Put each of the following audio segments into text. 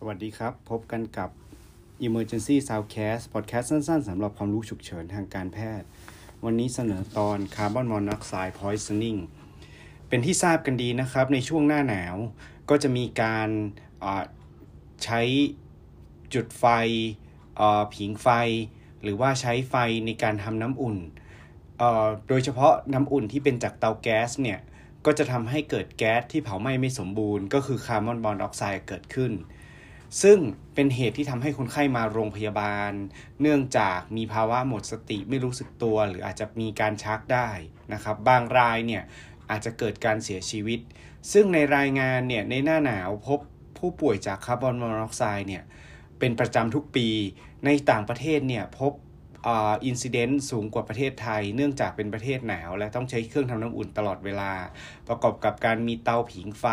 สวัสดีครับ พบกันกับ Emergency Soundcast podcast สั้นๆสำหรับความรู้ฉุกเฉินทางการแพทย์ วันนี้เสนอตอน Carbon Monoxide Poisoning เป็นที่ทราบกันดีนะครับ ในช่วงหน้าหนาวก็จะมีการใช้จุดไฟผิงไฟ หรือว่าใช้ไฟในการทำน้ำอุ่น โดยเฉพาะน้ำอุ่นที่เป็นจากเตาแก๊สเนี่ย ก็จะทำให้เกิดแก๊สที่เผาไหม้ไม่สมบูรณ์ ก็คือคาร์บอนมอนอกไซด์เกิดขึ้น ซึ่งเป็นเหตุที่ทำให้คนไข้มาโรงพยาบาล เนื่องจากมีภาวะหมดสติไม่รู้สึกตัว หรืออาจจะมีการชักได้นะครับ บางรายเนี่ยอาจจะเกิดการเสียชีวิต ซึ่งในรายงานเนี่ยในหน้าหนาวพบผู้ป่วยจากคาร์บอนมอนอกไซด์เนี่ยเป็นประจำทุกปีในต่างประเทศเนี่ยพบ incidence สูงกว่าประเทศไทย เนื่องจากเป็นประเทศหนาว และต้องใช้เครื่องทำน้ำอุ่นตลอดเวลา ประกอบกับการมีเตาผิงไฟ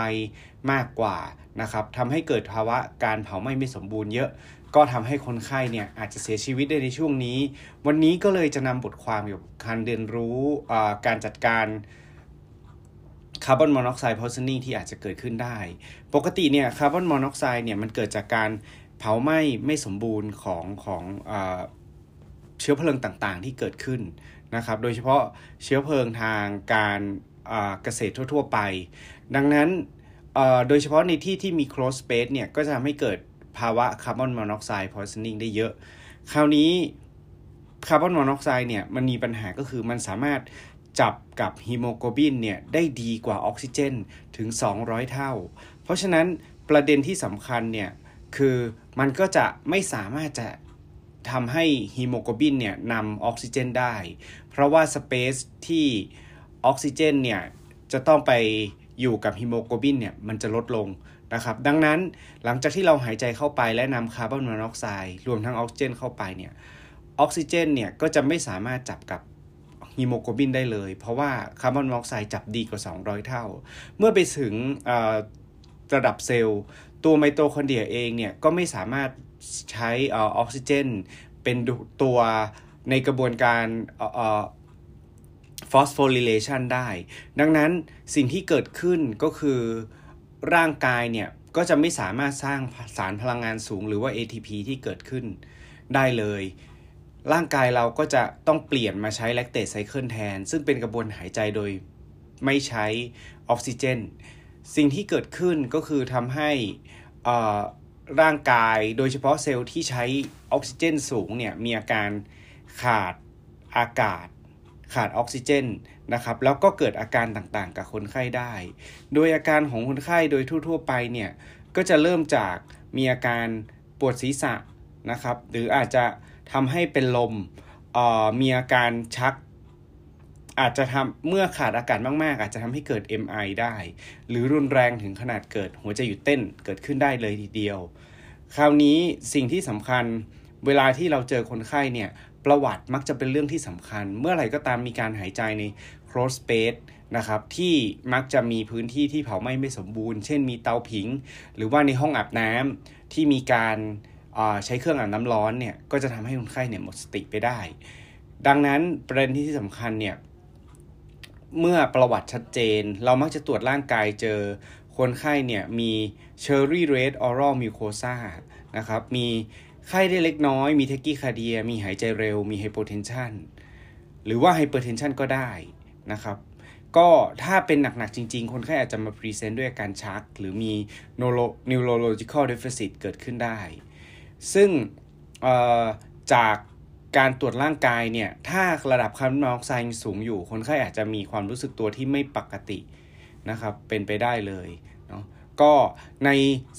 มากกว่านะครับทำให้เกิดภาวะการเผาไหม้ไม่สมบูรณ์เยอะ ก็ทำให้คนไข้เนี่ยอาจจะเสียชีวิตได้ในช่วงนี้ วันนี้ก็เลยจะนำบทความเกี่ยวกับการเรียนรู้การจัดการคาร์บอนมอนอกไซด์พอสนี่ที่อาจจะเกิดขึ้นได้ ปกติเนี่ยคาร์บอนมอนอกไซด์เนี่ยมันเกิดจากการเผาไหม้ไม่สมบูรณ์ของของอ ชื้อเพลิงต่างๆ ที่เกิดขึ้นนะครับ โดยเฉพาะเชื้อเพลิงทางการเกษตรทั่ว ๆ ไป ดังนั้นโดยเฉพาะในที่ที่มี close space เนี่ยก็จะทำให้เกิดภาวะคาร์บอนมอนอกไซด์ poisoning ได้เยอะ คราวนี้คาร์บอนมอนอกไซด์เนี่ยมันมีปัญหาก็คือมันสามารถจับกับฮีโมโกลบินเนี่ยได้ดีกว่าออกซิเจนถึง 200 เท่า เพราะฉะนั้นประเด็นที่สำคัญเนี่ยคือมันก็จะไม่สามารถจะ ทำให้ฮีโมโกลบินเนี่ยนำออกซิเจนได้ เพราะว่า space ที่ออกซิเจนเนี่ยจะต้องไปอยู่กับฮีโมโกลบินเนี่ยมันจะลดลงนะครับดังนั้นหลังจากที่เราหายใจเข้าไปและนำคาร์บอนมอนอกไซด์รวมทั้งออกซิเจนเข้าไปเนี่ยออกซิเจนเนี่ยก็จะไม่สามารถจับกับฮีโมโกลบินได้เลย เพราะว่าคาร์บอนมอนอกไซด์จับดีกว่า 200 เท่า เมื่อไปถึงระดับเซลล์ ตัวไมโตคอนเดรียเองเนี่ยก็ไม่สามารถ ใช้ออกซิเจน เป็นตัวในกระบวนการ phosphorylation ได้ ดังนั้นสิ่งที่เกิดขึ้นก็คือร่างกายเนี่ยก็จะไม่สามารถสร้างสารพลังงานสูงหรือว่า ATP ที่เกิดขึ้นได้เลย ร่างกายเราก็จะต้องเปลี่ยนมาใช้ lactate cycle แทน ซึ่งเป็นกระบวนหายใจโดยไม่ใช้ออกซิเจน สิ่งที่เกิดขึ้นก็คือทำให้ ร่างกายโดยเฉพาะเซลล์ที่ใช้ออกซิเจนสูงเนี่ยมีอาการขาดอากาศ ขาดออกซิเจนนะครับแล้วก็เกิดอาการต่างๆ กับคนไข้ได้ โดยอาการของคนไข้โดยทั่ว ๆ ไปเนี่ยก็จะเริ่มจากมีอาการปวดศีรษะนะครับหรืออาจจะทำให้เป็นลมมีอาการชัก อาจจะทำเมื่อขาดอากาศมากๆ อาจจะทำให้เกิด MI ได้ หรือรุนแรงถึงขนาดเกิดหัวใจหยุดเต้นเกิดขึ้นได้เลยทีเดียว คราวนี้สิ่งที่สำคัญเวลาที่เราเจอคนไข้เนี่ยประวัติมักจะเป็นเรื่องที่สำคัญ เมื่อไหร่ก็ตามมีการหายใจใน close space นะครับที่มักจะมีพื้นที่ที่เผาไหม้ไม่สมบูรณ์ เช่นมีเตาผิง หรือว่าในห้องอาบน้ำที่มีการใช้เครื่องอาบน้ำร้อนเนี่ยก็จะทำให้คนไข้เนี่ยหมดสติไปได้ ดังนั้นประเด็นที่สำคัญเนี่ย เมื่อประวัติชัดเจน เรามักจะตรวจร่างกายเจอ คนไข้เนี่ยมี cherry red oral mucosa นะครับ มีไข้ได้เล็กน้อย มี tachycardia มีหายใจเร็ว มี hypotension หรือว่า hypertension ก็ได้นะครับ ก็ถ้าเป็นหนักๆจริงๆ คนไข้อาจจะมา present ด้วยอาการชัก หรือมี neurological deficit เกิดขึ้นได้ ซึ่งจาก การตรวจร่างกายเนี่ย ถ้าระดับคาร์บอนมอนอกไซด์สูงอยู่ คนไข้อาจจะมีความรู้สึกตัวที่ไม่ปกตินะครับ เป็นไปได้เลยเนาะ ก็ใน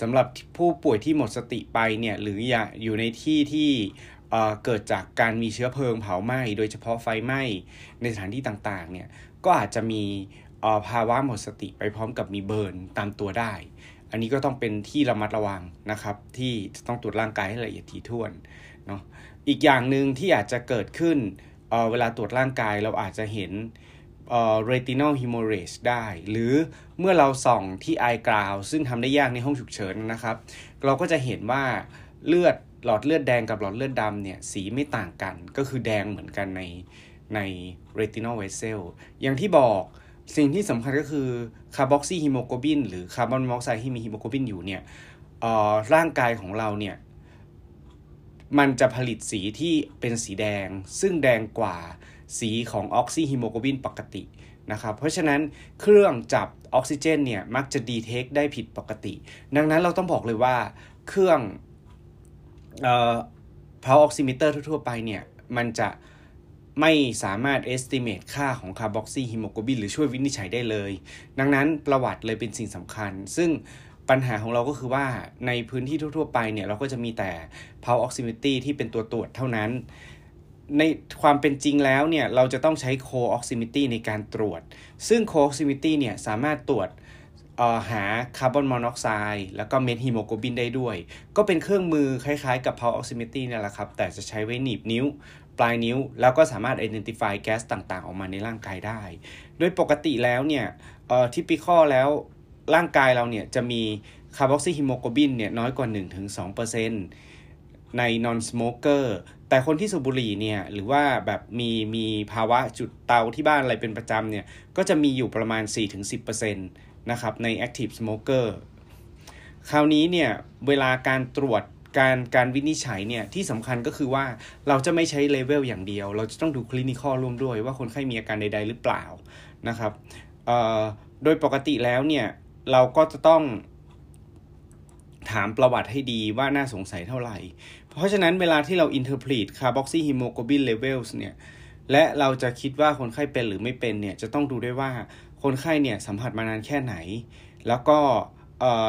สำหรับผู้ป่วยที่หมดสติไปเนี่ย หรืออยู่ในที่ที่เกิดจากการมีเชื้อเพลิงเผาไหม้ โดยเฉพาะไฟไหม้ในสถานที่ต่างๆ เนี่ย ก็อาจจะมีภาวะหมดสติไปพร้อมกับมีเบิร์นตามตัวได้ อันนี้ก็ต้องเป็นที่ระมัดระวังนะครับ ที่จะต้องตรวจร่างกายให้ละเอียดถี่ถ้วน อีกอย่างหนึ่งที่อาจจะเกิดขึ้นเเวลาตรวจร่างกายเราอาจจะเห็นเอ่อ retinal hemorrhage ได้ หรือเมื่อเราส่องที่ eye ground ซึ่งทำได้ยากในห้องฉุกเฉินนะครับ เราก็จะเห็นว่าเลือดหลอดเลือดแดงกับหลอดเลือดดำเนี่ยสีไม่ต่างกัน ก็คือแดงเหมือนกันในใน retinal vessel อย่างที่บอกสิ่งที่สำคัญก็คือ carboxyhemoglobin หรือคาร์บอนมอนอกไซด์ที่มีฮีโมโกลบินอยู่เนี่ยร่างกายของเราเนี่ย มันจะผลิตสีที่เป็นสีแดง ซึ่งแดงกว่าสีของ oxyhemoglobin ปกตินะครับ เพราะฉะนั้นเครื่องจับออกซิเจนเนี่ยมักจะ detect ได้ผิดปกติ ดังนั้นเราต้องบอกเลยว่าเครื่องเอ่อ pulse oximeter ทั่ว ๆ ไปเนี่ย มันจะไม่สามารถ estimate ค่าของ carboxyhemoglobin หรือช่วยวินิจฉัยได้เลย ดังนั้นประวัติเลยเป็นสิ่งสำคัญ ซึ่ง ปัญหาของเราก็คือว่าในพื้นที่ทั่ว ๆ ไปเนี่ยเราก็จะมีแต่ pulse oximetry ที่เป็นตัวตรวจเท่านั้น ในความเป็นจริงแล้วเนี่ยเราจะต้องใช้ co-oximetry ในการตรวจ ซึ่ง co-oximetry เนี่ยสามารถตรวจหาคาร์บอนมอนอกไซด์แล้วก็ methemoglobin ได้ด้วย ก็เป็นเครื่องมือคล้ายๆกับ pulse oximetry นี่แหละครับ แต่จะใช้ไว้หนีบนิ้ว ปลายนิ้ว แล้วก็สามารถ identify แก๊สต่างๆ ออกมาในร่างกายได้ โดยปกติแล้วเนี่ยเอ่อ typical แล้ว ร่างกายเราเนี่ยจะมี carboxyhemoglobin เนี่ยน้อยกว่า 1-2%ใน non smoker แต่คนที่สูบบุหรี่เนี่ยหรือว่าแบบมีมีภาวะจุดเตาที่บ้านอะไรเป็นประจำเนี่ยก็จะมีอยู่ประมาณ 4-10%นะครับใน active smoker คราวนี้เนี่ยเวลาการตรวจการการวินิจฉัยเนี่ยที่สำคัญก็คือว่าเราจะไม่ใช้เลเวลอย่างเดียว เราจะต้องดูคลินิคอลร่วมด้วยว่าคนไข้มีอาการใด ๆ หรือเปล่านะครับโดยปกติแล้วเนี่ย เราก็จะต้องถามประวัติให้ดีว่าน่าสงสัยเท่าไหร่ เพราะฉะนั้นเวลาที่เรา interpret carboxyhemoglobin levels เนี่ย และเราจะคิดว่าคนไข้เป็นหรือไม่เป็นเนี่ย จะต้องดูด้วยว่าคนไข้เนี่ยสัมผัสมานานแค่ไหน แล้วก็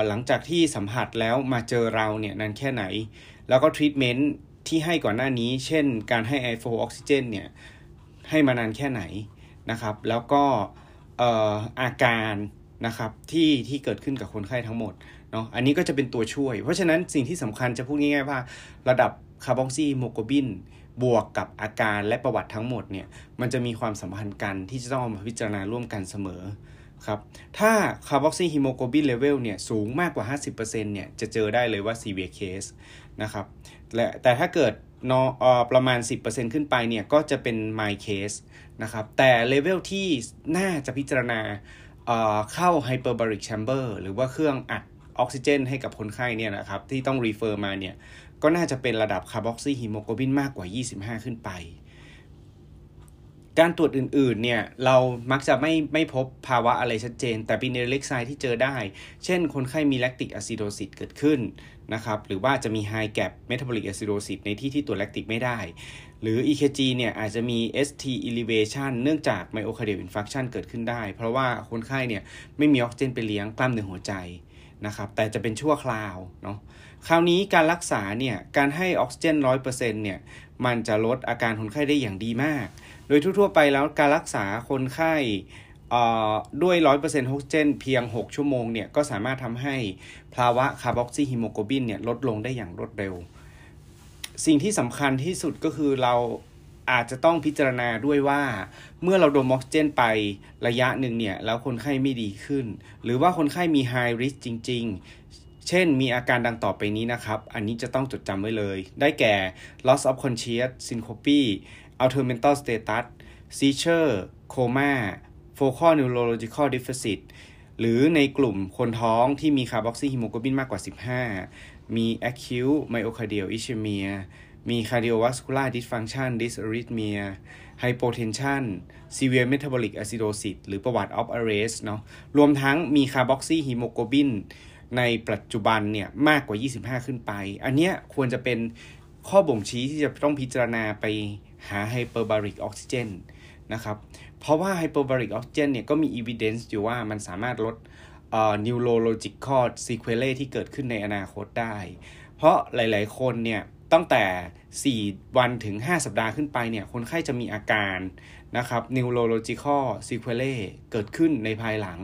หลังจากที่สัมผัสแล้วมาเจอเราเนี่ยนานแค่ไหน แล้วก็ทรีทเมนต์ที่ให้ก่อนหน้านี้ เช่น การให้ไอโฟออกซิเจนเนี่ยให้มานานแค่ไหนนะครับ แล้วก็อาการ นะครับที่ที่เกิดขึ้นกับคนไข้ทั้งหมดเนาะอันนี้ก็จะเป็นตัวช่วย เพราะฉะนั้นสิ่งที่สำคัญจะพูดง่ายๆว่า ระดับ carboxyhemoglobin บวกกับอาการและประวัติทั้งหมดเนี่ยมันจะมีความสัมพันธ์กันที่จะต้องเอามาพิจารณาร่วมกันเสมอครับถ้า carboxyhemoglobin level เนี่ยสูงมากกว่า 50%เนี่ยจะเจอได้เลยว่า severe case นะครับและแต่ถ้าเกิดนออประมาณ 10%ขึ้นไปเนี่ยก็จะเป็น mild case นะครับแต่เลเวลที่น่าจะพิจารณา เข้า hyperbaric chamber หรือว่าเครื่องอัดออกซิเจน ให้กับคนไข้เนี่ยนะครับที่ต้อง refer มาเนี่ยก็น่าจะเป็นระดับ carboxyhemoglobin มากกว่า 25 ขึ้นไป การตรวจอื่นๆเนี่ยเรามักจะไม่ไม่พบภาวะอะไรชัดเจน แต่เป็นเล็กไซที่เจอได้ เช่นคนไข้มี lactic acidosis เกิดขึ้นนะครับหรือว่าจะมี high gap metabolic acidosis ในที่ที่ตรวจ lactic ไม่ได้ หรือ EKG เนี่ยอาจจะมี ST elevation เนื่องจาก myocardial infarction เกิดขึ้นได้ เพราะว่าคนไข้เนี่ยไม่มีออกซิเจนไปเลี้ยงกล้ามเนื้อหัวใจนะครับแต่จะเป็นชั่วคราวเนาะคราวนี้การรักษาเนี่ยการให้ออกซิเจนร้อยเปอร์เซ็นต์เนี่ยมันจะลดอาการคนไข้ได้อย่างดีมาก โดยทั่วๆไปแล้วการรักษาคนไข้ด้วยร้อยเปอร์เซ็นต์ออกซิเจนเพียง 6 ชั่วโมงเนี่ยก็สามารถทำให้ภาวะ carboxyhemoglobin เนี่ยลดลงได้อย่างรวดเร็ว สิ่งที่สำคัญที่สุดก็คือเราอาจจะต้องพิจารณาด้วยว่า เมื่อเราดมออกซิเจนไประยะหนึ่งเนี่ยแล้วคนไข้ไม่ดีขึ้น หรือว่าคนไข้มี high risk จริง ๆ เช่นมีอาการดังต่อไปนี้นะครับ อันนี้จะต้องจดจำไว้เลย ได้แก่ loss of conscious syncope Altermental status seizure coma focal neurological deficit หรือในกลุ่มคนท้องที่มีคาร์บอกซีฮิโมโกลบินมากกว่า 15 มี acute myocardial ischemia มี cardiovascular dysfunction dysarrhythmia hypotension severe metabolic acidosis หรือประวัติ of arrest เนาะรวมทั้งมีคาร์บอกซีฮิโมโกลบินในปัจจุบันเนี่ยมากกว่า 25 ขึ้นไป อันเนี้ยควรจะเป็นข้อบ่งชี้ที่จะต้องพิจารณาไป หา hyperbaric oxygen นะครับ เพราะว่า hyperbaric oxygen เนี่ยก็มี evidence อยู่ว่ามันสามารถลดเอ่อ neurological sequelae ที่เกิดขึ้นในอนาคตได้ เพราะหลาย ๆ คนเนี่ยตั้งแต่ 4 วันถึง 5 สัปดาห์ขึ้นไปเนี่ย คนไข้จะมีอาการนะครับ neurological sequelae เกิดขึ้นในภายหลัง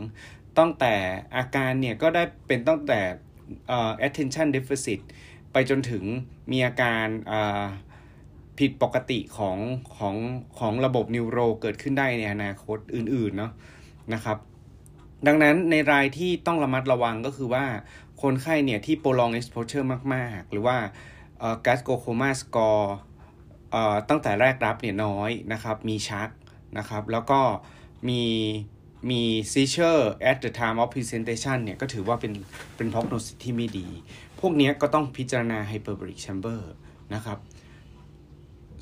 ตั้งแต่อาการเนี่ยก็ได้เป็นตั้งแต่ attention deficit ไปจนถึงมีอาการ ผิดปกติของของของระบบนิวโรเกิดขึ้นได้ในอนาคตอื่นๆเนาะนะครับ ดังนั้นในรายที่ต้องระมัดระวังก็คือว่าคนไข้เนี่ยที่ prolong exposure มาก ๆ หรือว่า gas g o c o m a score ตั้งแต่แรกรับเนี่ยน้อยนะครับ มีชักนะครับ แล้วก็มีมี seizure at the time of presentation เนี่ยก็ถือว่าเป็นเป็น prognosis ที่ไม่ดี พวกนี้ก็ต้องพิจารณา hyperbaric chamber นะครับ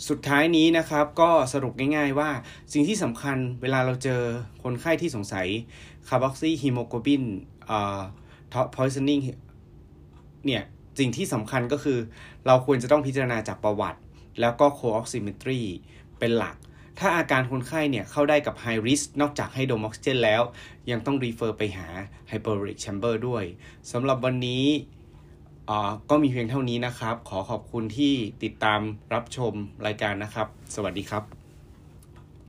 สุดท้ายนี้นะครับก็สรุปง่ายๆว่าสิ่งที่สำคัญเวลาเราเจอคนไข้ที่สงสัย carboxyhemoglobin เอ่าท็อป poisoning เนี่ยสิ่งที่สำคัญก็คือเราควรจะต้องพิจารณาจากประวัติ แล้วก็ co-oximetry เป็นหลัก ถ้าอาการคนไข้เนี่ยเข้าได้กับ high risk นอกจากให้โดมออกซิเจนแล้ว ยังต้อง refer ไปหา hyperbaric chamber ด้วยสำหรับวันนี้ ก็มีเพียงเท่านี้นะครับ ขอขอบคุณที่ติดตามรับชมรายการนะครับ สวัสดีครับ